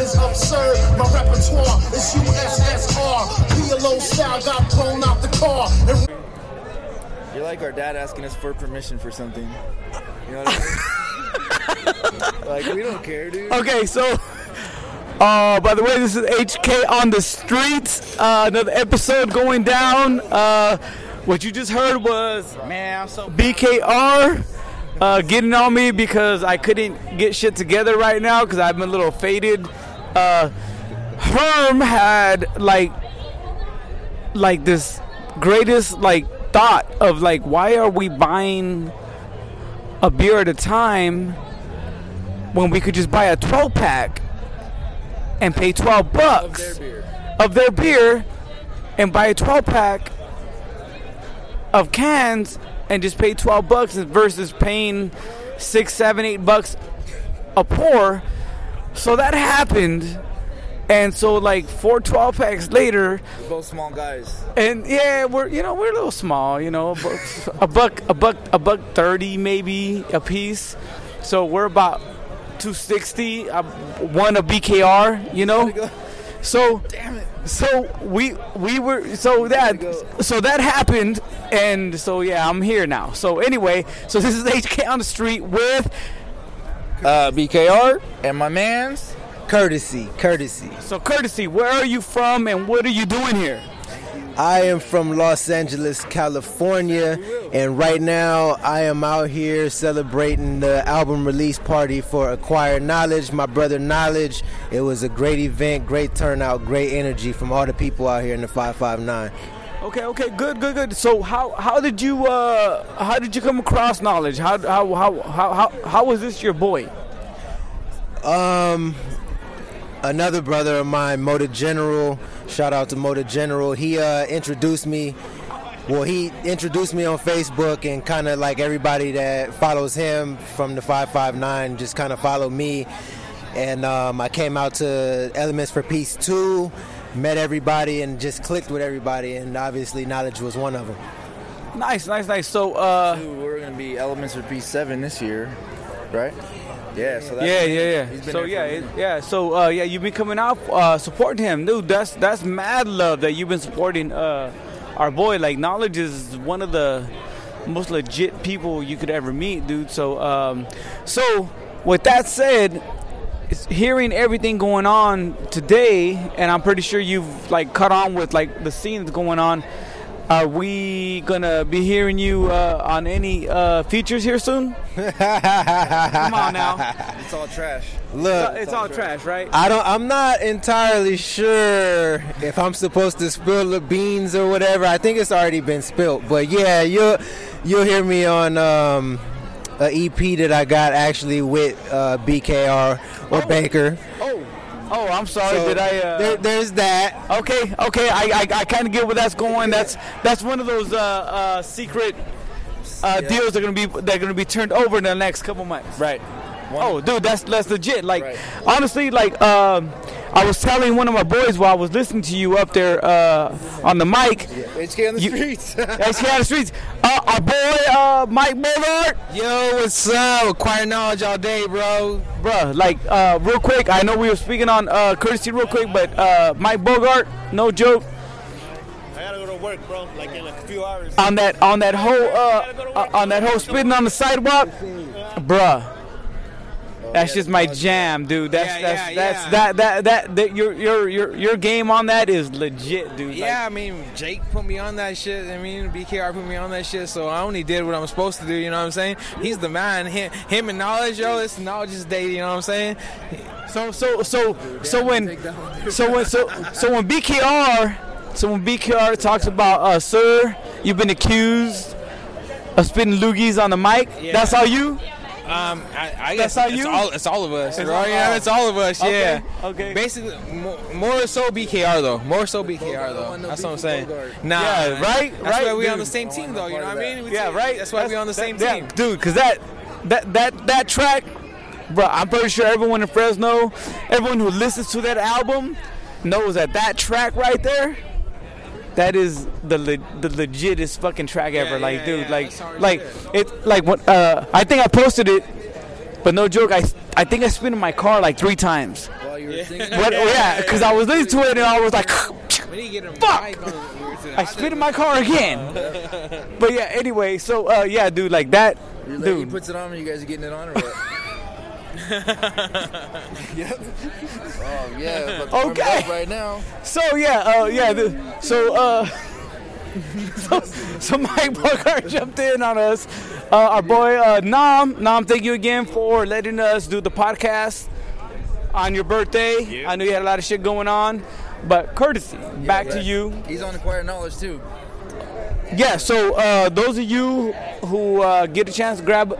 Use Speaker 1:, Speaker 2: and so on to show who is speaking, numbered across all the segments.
Speaker 1: is absurd. My repertoire is USSR. PLO style got thrown out the car. And
Speaker 2: You're like our dad asking us for permission for something. You know what I mean? like we don't care, dude.
Speaker 3: Okay, so. Uh, by the way, this is HK on the streets. Uh, another episode going down. Uh, what you just heard was
Speaker 2: Man, I'm so
Speaker 3: BKR uh, getting on me because I couldn't get shit together right now because I've been a little faded. Uh, Herm had like like this greatest like thought of like why are we buying a beer at a time when we could just buy a 12 pack and pay 12 bucks
Speaker 2: their beer.
Speaker 3: of their beer and buy a 12 pack of cans and just pay 12 bucks versus paying six, seven, eight bucks a pour. So that happened. And so like four 12 packs later,
Speaker 2: both small guys.
Speaker 3: and yeah, we're you know we're a little small, you know, a buck, a buck, a buck thirty maybe a piece. So we're about two sixty. Uh, one a BKR, you know. So
Speaker 2: Damn it.
Speaker 3: so we we were so that so that happened, and so yeah, I'm here now. So anyway, so this is HK on the street with
Speaker 2: Uh, BKR and my man's.
Speaker 4: Curtessy, Curtessy.
Speaker 3: so Curtessy. Where are you from, and what are you doing here?
Speaker 4: I am from Los Angeles, California, and right now I am out here celebrating the album release party for Acquired Nolage. My brother Nolage. It was a great event, great turnout, great energy from all the people out here in the 559.
Speaker 3: Okay, okay, good, good, good. So how how did you uh how did you come across Nolage? How how how how how, how was this your boy?
Speaker 4: Um, another brother of mine, Motor General. Shout out to Motor General. He uh, introduced me. Well, he introduced me on Facebook, and kind of like everybody that follows him from the 559 just kind of follow me. And um, I came out to Elements for Peace 2, met everybody, and just clicked with everybody. And obviously, Nolage was one of them.
Speaker 3: Nice, nice, nice. So uh
Speaker 2: Dude, we're gonna be Elements for Peace seven this year, right? Yeah. So that's
Speaker 3: yeah, yeah,
Speaker 2: He's
Speaker 3: yeah.
Speaker 2: been
Speaker 3: So yeah, it, yeah. So uh yeah, you've been coming out uh supporting him, dude. That's that's mad love that you've been supporting uh our boy. Like Nolage is one of the most legit people you could ever meet, dude. So um so with that said, it's hearing everything going on today, and I'm pretty sure you've like cut on with like the scenes going on. Are we gonna be hearing you uh, on any uh, features here soon? Come on now,
Speaker 2: It's all trash.
Speaker 4: Look,
Speaker 3: it's all trash, right?
Speaker 4: I don't. I'm not entirely sure if I'm supposed to spill the beans or whatever. I think it's already been spilt, but yeah, you'll you'll hear me on um, a EP that I got actually with uh, BKR or Baker.
Speaker 3: Oh, oh, I'm sorry.
Speaker 4: So
Speaker 3: Did I? Uh,
Speaker 4: there, there's that.
Speaker 3: okay, okay. I, I, I kind of get where that's going. That's that's one of those uh, uh, secret uh, deals that are gonna be that are gonna be turned over in the next couple months.
Speaker 2: Right.
Speaker 3: Oh, dude, that's that's legit. Like,
Speaker 2: Right.
Speaker 3: honestly, like, um, I was telling one of my boys while I was listening to you up there uh, on the mic.
Speaker 2: HK on the
Speaker 3: You-
Speaker 2: streets.
Speaker 3: XK on the streets. Uh, our boy uh, Mike Bogart,
Speaker 4: Yo, what's up? Aquire Nolage all day, bro.
Speaker 3: bruh. Like, uh, real quick. I know we were speaking on uh, Curtessy real quick, but uh, Mike Bogart, no joke.
Speaker 5: I gotta go to work, bro. Like in a few hours.
Speaker 3: on that on that whole uh, uh, on that whole spitting on the sidewalk, bruh. That's just my jam, dude. That's
Speaker 6: Yeah,
Speaker 3: that's
Speaker 6: yeah,
Speaker 3: that's
Speaker 6: yeah.
Speaker 3: that, that that that your your your your game on that is legit, dude. Like,
Speaker 6: Yeah, I mean, Jake put me on that shit. I mean, BKR put me on that shit, so I only did what I'm supposed to do. You know what I'm saying? He's the man. Him, him and Nolage, yo. It's Nolage is day. You know what I'm saying?
Speaker 3: So so so so when so when so so when BKR so when BKR talks about uh sir, you've been accused of spitting loogies on the mic.
Speaker 6: Yeah.
Speaker 3: That's all you?
Speaker 6: Um, I, I
Speaker 3: That's
Speaker 6: guess
Speaker 3: how
Speaker 6: it's
Speaker 3: you-
Speaker 6: all it's all of us,
Speaker 3: It's
Speaker 6: bro.
Speaker 3: all-
Speaker 6: yeah, it's all of us.
Speaker 3: Okay,
Speaker 6: Yeah.
Speaker 3: okay.
Speaker 6: Basically, more, more so BKR though. More so BKR though. That's what I'm saying. Nah,
Speaker 3: Yeah,
Speaker 6: man.
Speaker 3: right,
Speaker 6: That's
Speaker 3: right,
Speaker 6: why we are
Speaker 3: on
Speaker 6: the same team though. You know what I mean? We
Speaker 3: Yeah,
Speaker 6: team-
Speaker 3: right.
Speaker 6: That's why we on the same
Speaker 3: that-
Speaker 6: team.
Speaker 3: yeah, dude. Because that, that, that, that track, bro. I'm pretty sure everyone in Fresno, everyone who listens to that album, knows that that track right there, that is the le- the legitest fucking track ever. like,
Speaker 6: yeah,
Speaker 3: dude,
Speaker 6: yeah,
Speaker 3: like,
Speaker 6: that's
Speaker 3: like
Speaker 6: shit.
Speaker 3: it, like what? Uh, I think I posted it, but no joke. I, I think I spin in my car like three times.
Speaker 2: While you were singing.
Speaker 3: What, yeah, because I was listening to it and I was like,
Speaker 6: We need get him
Speaker 3: Fuck!
Speaker 6: mic on- we were saying-
Speaker 3: I spit in my car again. But yeah, anyway, so uh, yeah, dude, like that,
Speaker 2: You're like, he
Speaker 3: dude.
Speaker 2: puts it on and you guys are getting it on or what? yep. Oh yeah. about to warm it
Speaker 3: Okay.
Speaker 2: Right now.
Speaker 3: So yeah, uh, yeah, dude. So uh, so, so Mike Bogart jumped in on us. Uh, our boy uh, Nam, Nam, thank you again for letting us do the podcast on your birthday. I know you had a lot of shit going on, but Curtessy, back to you.
Speaker 2: He's on acquired Nolage too.
Speaker 3: Yeah, so uh, those of you who uh, get a chance grab,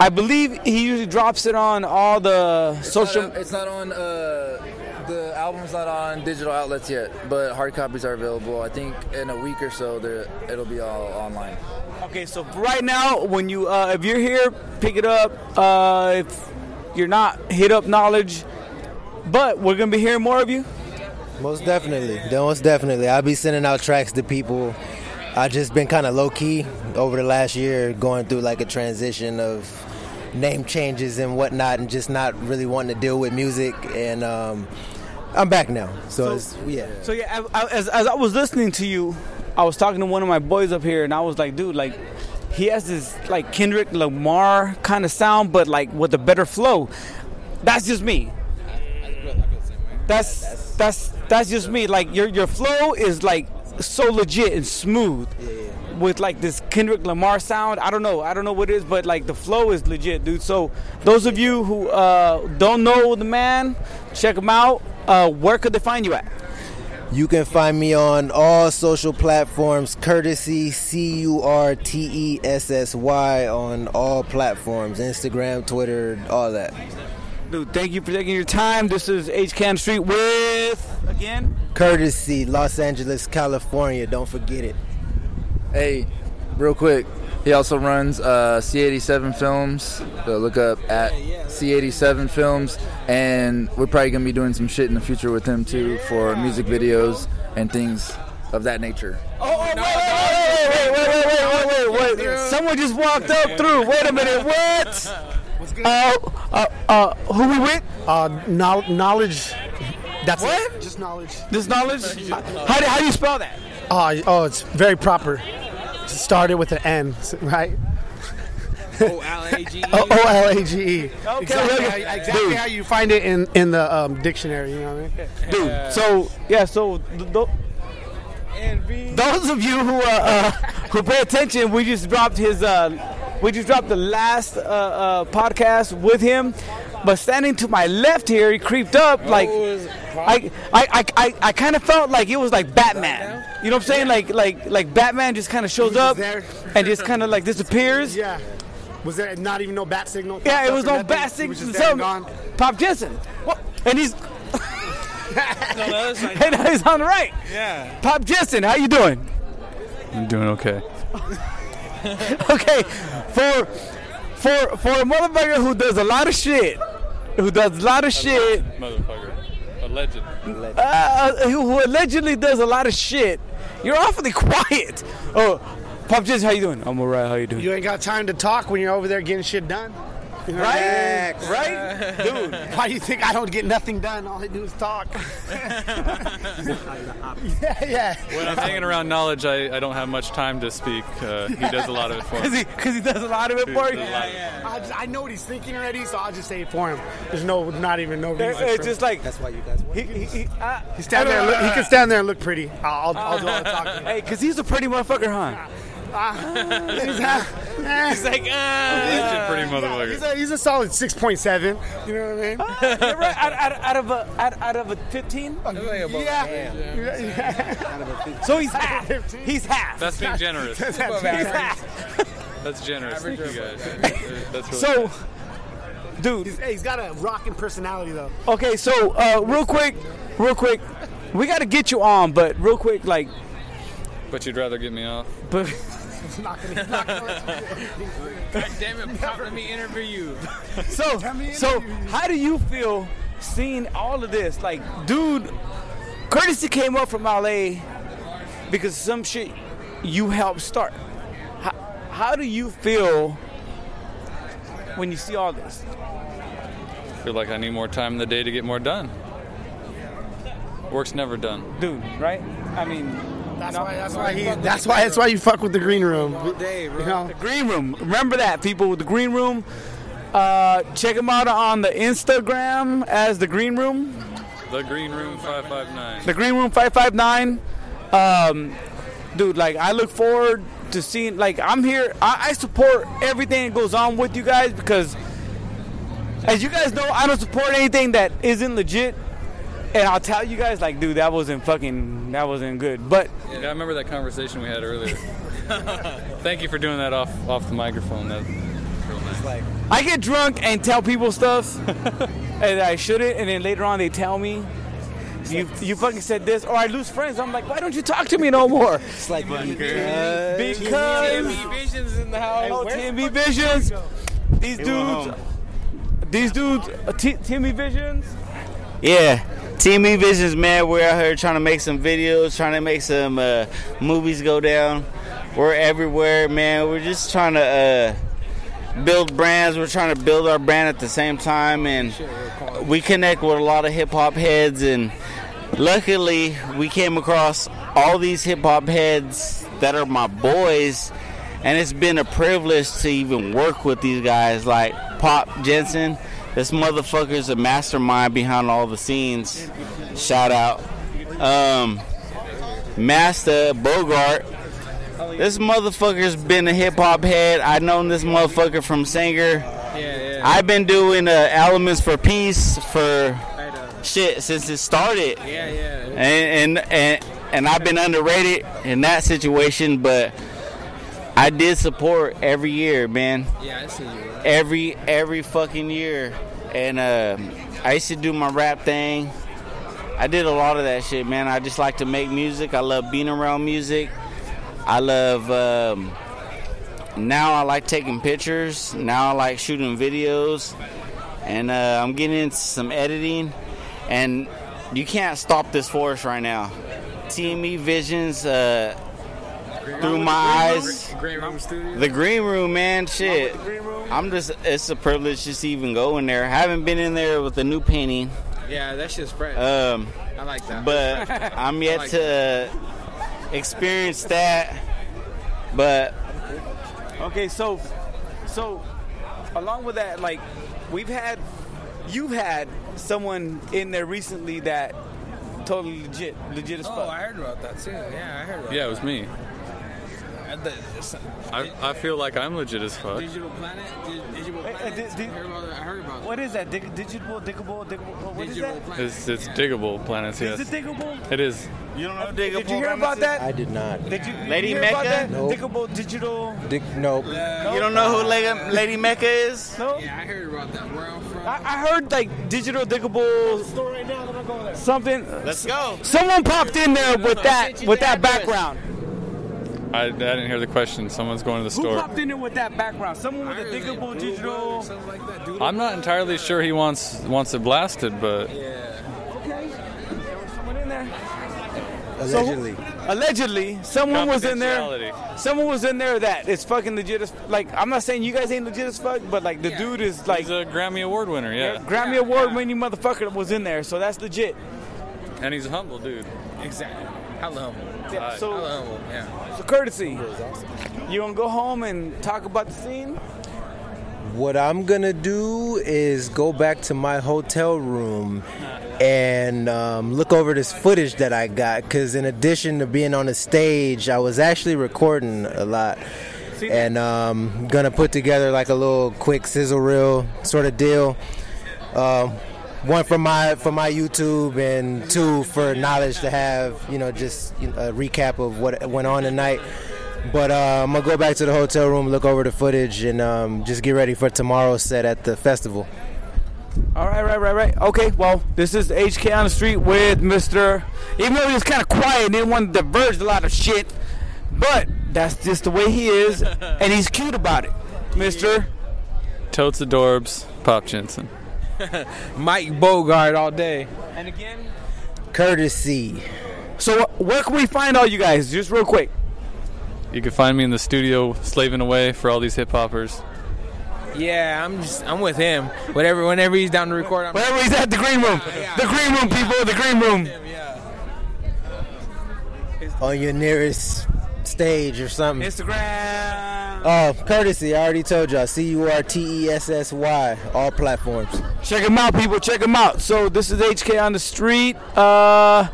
Speaker 3: I believe he usually drops it on all the
Speaker 2: It's
Speaker 3: social.
Speaker 2: Not, it's not on. Uh, the album's not on digital outlets yet, but hard copies are available. I think in a week or so, it'll be all online.
Speaker 3: Okay, so right now, when you uh, if you're here, pick it up. Uh, if you're not, hit up Nolage. But we're gonna be hearing more of you.
Speaker 4: Most definitely. Most definitely. I'll be sending out tracks to people. I just been kind of low key over the last year, going through like a transition of name changes and whatnot, and just not really wanting to deal with music. And um, I'm back now. So, it's, yeah.
Speaker 3: So yeah, I- I- as, as I was listening to you, I was talking to one of my boys up here, and I was like, dude, like he has this like Kendrick Lamar kind of sound, but like with a better flow. That's just me. That's that's that's just me. Like your your flow is like so legit and smooth. With like this Kendrick Lamar sound, I don't know, I don't know what it is, but like the flow is legit, dude. So those of you who uh, don't know the man, check him out. Uh, where could they find you at?
Speaker 4: You can find me on all social platforms, Curtessy C U R T E S S Y on all platforms Instagram, Twitter, all that.
Speaker 3: Dude, thank you for taking your time. This is H Cam Street with again.
Speaker 4: Curtessy, Los Angeles, California. Don't forget it.
Speaker 2: Hey, real quick, he also runs uh, C87 Films. So look up at C87 Films, and we're probably gonna be doing some shit in the future with him too for music videos and things of that nature.
Speaker 3: Oh, oh wait, wait, wait, wait, wait, wait, wait, wait, wait. Someone just walked up through. Wait a minute, what? Uh, uh, uh, who we with?
Speaker 7: Uh, knowl- Nolage. That's
Speaker 3: What?
Speaker 7: it. Just Nolage.
Speaker 3: This Nolage? How, do, how do you spell that?
Speaker 7: Oh, oh, it's very proper. It started with an N, right?
Speaker 6: O L A G E.
Speaker 7: O L A G E.
Speaker 3: Okay,
Speaker 7: Exactly, how, exactly how you find it in in the um, dictionary. You know what I mean?
Speaker 3: Dude, so, yeah, so th- th- those of you who uh, uh, who pay attention, we just dropped his, uh, we just dropped the last uh, uh, podcast with him. But standing to my left here, he creeped up oh, like I, I, I, I, I kind of felt like it was like Batman. You know what I'm saying? Like, like, like Batman just kind of shows up and just kind of like disappears.
Speaker 7: Yeah. Was there not even no bat signal?
Speaker 3: Yeah, it was no
Speaker 7: nothing?
Speaker 3: bat signal.
Speaker 7: was just there gone.
Speaker 3: Pop Jensen. What? And he's
Speaker 6: No, the other side.
Speaker 3: and he's on the right.
Speaker 6: Yeah.
Speaker 3: Pop Jensen, how you doing?
Speaker 8: I'm doing okay.
Speaker 3: Okay, for for for a motherfucker who does a lot of shit, who does a lot of shit,
Speaker 8: Motherfucker. A legend.
Speaker 3: uh, who allegedly does a lot of shit, you're awfully quiet. Oh, Pop Jensen, how you doing? I'm alright. How you doing?
Speaker 7: You ain't got time to talk when you're over there getting shit done. You know what I mean?
Speaker 3: Right, right, dude.
Speaker 7: Why do you think I don't get nothing done? All I do is talk. yeah, yeah.
Speaker 8: When I'm hanging around Nolage, I, I don't have much time to speak. Uh, he does a lot of it for me.
Speaker 3: cause he does a lot of it for you.
Speaker 7: I, just, I know what he's thinking already, so I'll just say it for him. There's no, not even no reason.
Speaker 3: It's just like
Speaker 4: That's why you guys
Speaker 3: he, he, he, uh,
Speaker 7: He stand there. Look, he can stand there and look pretty. I'll, I'll, I'll do all the talking.
Speaker 3: Hey, cause he's a pretty motherfucker, huh?
Speaker 7: He's, he's
Speaker 6: Like, uh,
Speaker 8: Legend, pretty
Speaker 7: He's a, he's a solid 6.7. You know what I mean?
Speaker 3: You're right. Out, out, out of a out, out of a 15.
Speaker 7: yeah.
Speaker 3: So he's half. He's half.
Speaker 8: That's being generous.
Speaker 3: He's half.
Speaker 8: That's generous. Thank you guys. That's really
Speaker 3: So, dude.
Speaker 7: Hey, he's got a rocking personality, though.
Speaker 3: Okay, so uh, real quick, real quick, we got to get you on, but real quick, like,
Speaker 8: But you'd rather get me off.
Speaker 3: but
Speaker 7: Not not gonna,
Speaker 6: God damn it, Pop, let me interview you.
Speaker 3: so so how do you feel seeing all of this? Like, dude, Curtessy came up from LA because some shit you helped start. How, how do you feel when you see all this?
Speaker 8: feel like I need more time in the day to get more done. Work's never done.
Speaker 3: dude. Right? I mean,
Speaker 7: That's
Speaker 3: no,
Speaker 7: why. That's why he. That's why. That's why you fuck with the green room.
Speaker 6: All day, bro.
Speaker 7: You know?
Speaker 3: The green room. Remember that, people. With the green room. Uh, check them out on the Instagram as the green room.
Speaker 8: The Green Room 559.
Speaker 3: The green room 559. Um, dude, like I look forward to seeing. Like I'm here. I, I support everything that goes on with you guys because, as you guys know, I don't support anything that isn't legit. And I'll tell you guys, like, dude, that wasn't fucking, that wasn't good. But
Speaker 8: Yeah, I remember that conversation we had earlier. Thank you for doing that off off the microphone. That, real nice.
Speaker 3: I get drunk and tell people stuff and I shouldn't, and then later on they tell me. You, you fucking said this, or I lose friends. I'm like, why don't you talk to me no more?
Speaker 4: It's like
Speaker 3: Because
Speaker 6: TME Visions in the house.
Speaker 3: oh, TMV Visions, these dudes, these dudes, uh, T- Timmy Visions.
Speaker 9: Yeah, Team E Visions, man. We're out here trying to make some videos, trying to make some uh, movies go down. We're everywhere, man. We're just trying to uh, build brands. We're trying to build our brand at the same time, and we connect with a lot of hip hop heads. And luckily, we came across all these hip hop heads that are my boys. And it's been a privilege to even work with these guys like Pop Jensen. This motherfucker's a mastermind behind all the scenes. Shout out. Um, Master Bogart. This motherfucker's been a hip hop head. I've known this motherfucker from Sanger.
Speaker 6: Yeah, yeah.
Speaker 9: I've been doing uh, Elements for Peace for shit since it started
Speaker 6: Yeah, yeah.
Speaker 9: and and and, and I've been underrated in that situation, but I did support every year, man.
Speaker 6: Yeah, I see you.
Speaker 9: Every every fucking year, and uh, I used to do my rap thing. I did a lot of that shit, man. I just like to make music. I love being around music. I love. Um, now I like taking pictures. Now I like shooting videos, and uh, I'm getting into some editing. And you can't stop this force right now. TME Visions uh, through my eyes.
Speaker 6: Green room studio.
Speaker 9: The green room, man, shit. I'm just, it's a privilege just to even go in there. I haven't been in there with a new painting,
Speaker 6: Yeah, that shit's fresh.
Speaker 9: um,
Speaker 6: I like that.
Speaker 9: but I'm yet
Speaker 6: like
Speaker 9: to experience that. But
Speaker 3: Okay, so, so, along with that, like, we've had, you've had someone in there recently that totally legit, legit as fuck. oh.
Speaker 6: I heard about that too. Yeah, I heard about
Speaker 8: Yeah, it was me.
Speaker 6: That. The,
Speaker 8: I, I feel like I'm legit as fuck.
Speaker 6: Digital Planet. Di- Digital
Speaker 3: Hey, uh, di- di-
Speaker 6: I heard about. I heard about
Speaker 3: What is that? Dig- digital, Digable, Digable. What is
Speaker 6: Digital
Speaker 3: that?
Speaker 6: Planet.
Speaker 8: It's, it's Digable planets,
Speaker 3: Is
Speaker 8: yes.
Speaker 3: it Digable?
Speaker 8: It is.
Speaker 9: you don't know Digable plan?
Speaker 3: Did you hear about that?
Speaker 4: I did not.
Speaker 3: Did you, did
Speaker 9: Lady
Speaker 3: you hear about
Speaker 9: Mecca?
Speaker 3: that?
Speaker 4: Nope.
Speaker 3: Digable digital.
Speaker 4: Dick, nope.
Speaker 9: You don't know who Lady, Lady Mecca is?
Speaker 3: No.
Speaker 6: Yeah, I heard about that. Where I'm from.
Speaker 3: I, I heard like digital Digable something.
Speaker 9: Let's go.
Speaker 3: Someone popped in there with that with that background.
Speaker 8: I, I didn't hear the question. Someone's going to the
Speaker 3: Who
Speaker 8: store.
Speaker 3: popped in there with that background? Someone
Speaker 6: I
Speaker 3: with a
Speaker 6: heard like
Speaker 3: Digable
Speaker 6: Blue
Speaker 3: digital.
Speaker 6: Bird, something like that. Doodle
Speaker 8: I'm not entirely sure he wants wants it blasted, but
Speaker 6: Yeah.
Speaker 3: Okay. There was someone in there.
Speaker 4: Allegedly.
Speaker 3: Allegedly, someone was in there.
Speaker 8: Confidentiality.
Speaker 3: Someone was in there that is fucking legit as like. I'm not saying you guys ain't legit as fuck, but like the dude is like
Speaker 8: he's a Grammy Award winner, yeah.
Speaker 3: Grammy Award winning motherfucker was in there, so that's legit.
Speaker 8: And he's a humble dude.
Speaker 6: Exactly. Hella humble.
Speaker 3: Yeah, so,
Speaker 6: Hella humble. Yeah.
Speaker 3: so Curtessy. You gonna go home and talk about the scene?
Speaker 4: What I'm gonna do is go back to my hotel room and um, look over this footage that I got. Because in addition to being on the stage, I was actually recording a lot, and um, gonna put together like a little quick sizzle reel sort of deal. Um, one for my for my YouTube and two for Nolage to have, you know, just you know, a recap of what went on tonight. But uh, I'm gonna go back to the hotel room, look over the footage, and um, just get ready for tomorrow's set at the festival.
Speaker 3: All right, right, right, right. Okay, well, this is HK on the street with Mr. Even though he was kind of quiet, and didn't want to diverge a lot of shit, but that's just the way he is, and he's cute about it, Mr.
Speaker 8: Totes Adorbs, Pop Jensen.
Speaker 6: Mike Bogart all day.
Speaker 3: And again,
Speaker 4: Curtessy.
Speaker 3: so where can we find all you guys? Just real quick.
Speaker 8: You can find me in the studio slaving away for all these hip hoppers.
Speaker 6: Yeah, I'm just I'm with him. Whatever, whenever he's down to record, I'm
Speaker 3: Wherever he's at, the green room.
Speaker 6: yeah.
Speaker 3: The green room, people, the green room.
Speaker 6: yeah.
Speaker 4: Uh, on your nearest stage or something.
Speaker 3: Instagram.
Speaker 4: Oh, Curtessy. I already told y'all. C U R T E S S Y. All platforms.
Speaker 3: Check them out, people. Check them out. So this is HK on the street. Uh,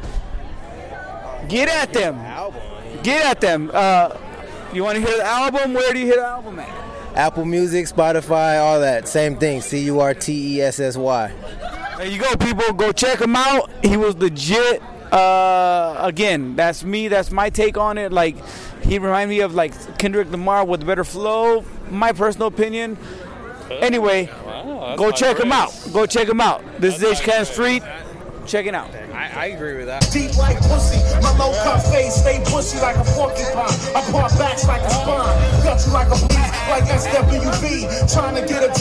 Speaker 3: get at them. Get at them. Uh, you want to hear the album? Where do you hear the album at?
Speaker 4: Apple Music, Spotify, all that. Same thing. C U R T E S S Y.
Speaker 3: There you go, people. Go check him out. He was legit. Uh, again, that's me. That's my take on it. Like, he reminded me of like Kendrick Lamar with better flow. My personal opinion. Anyway,
Speaker 8: Wow,
Speaker 3: go
Speaker 8: high
Speaker 3: check him out. Go check him out. This
Speaker 8: That's
Speaker 3: is
Speaker 8: high
Speaker 3: HK Street. Check it out.
Speaker 6: I, I agree with that.
Speaker 1: Deep like pussy, my low cut face stay bushy like a porcupine. I part backs like a spine, cut you like a beast, like SWV. Trying to get a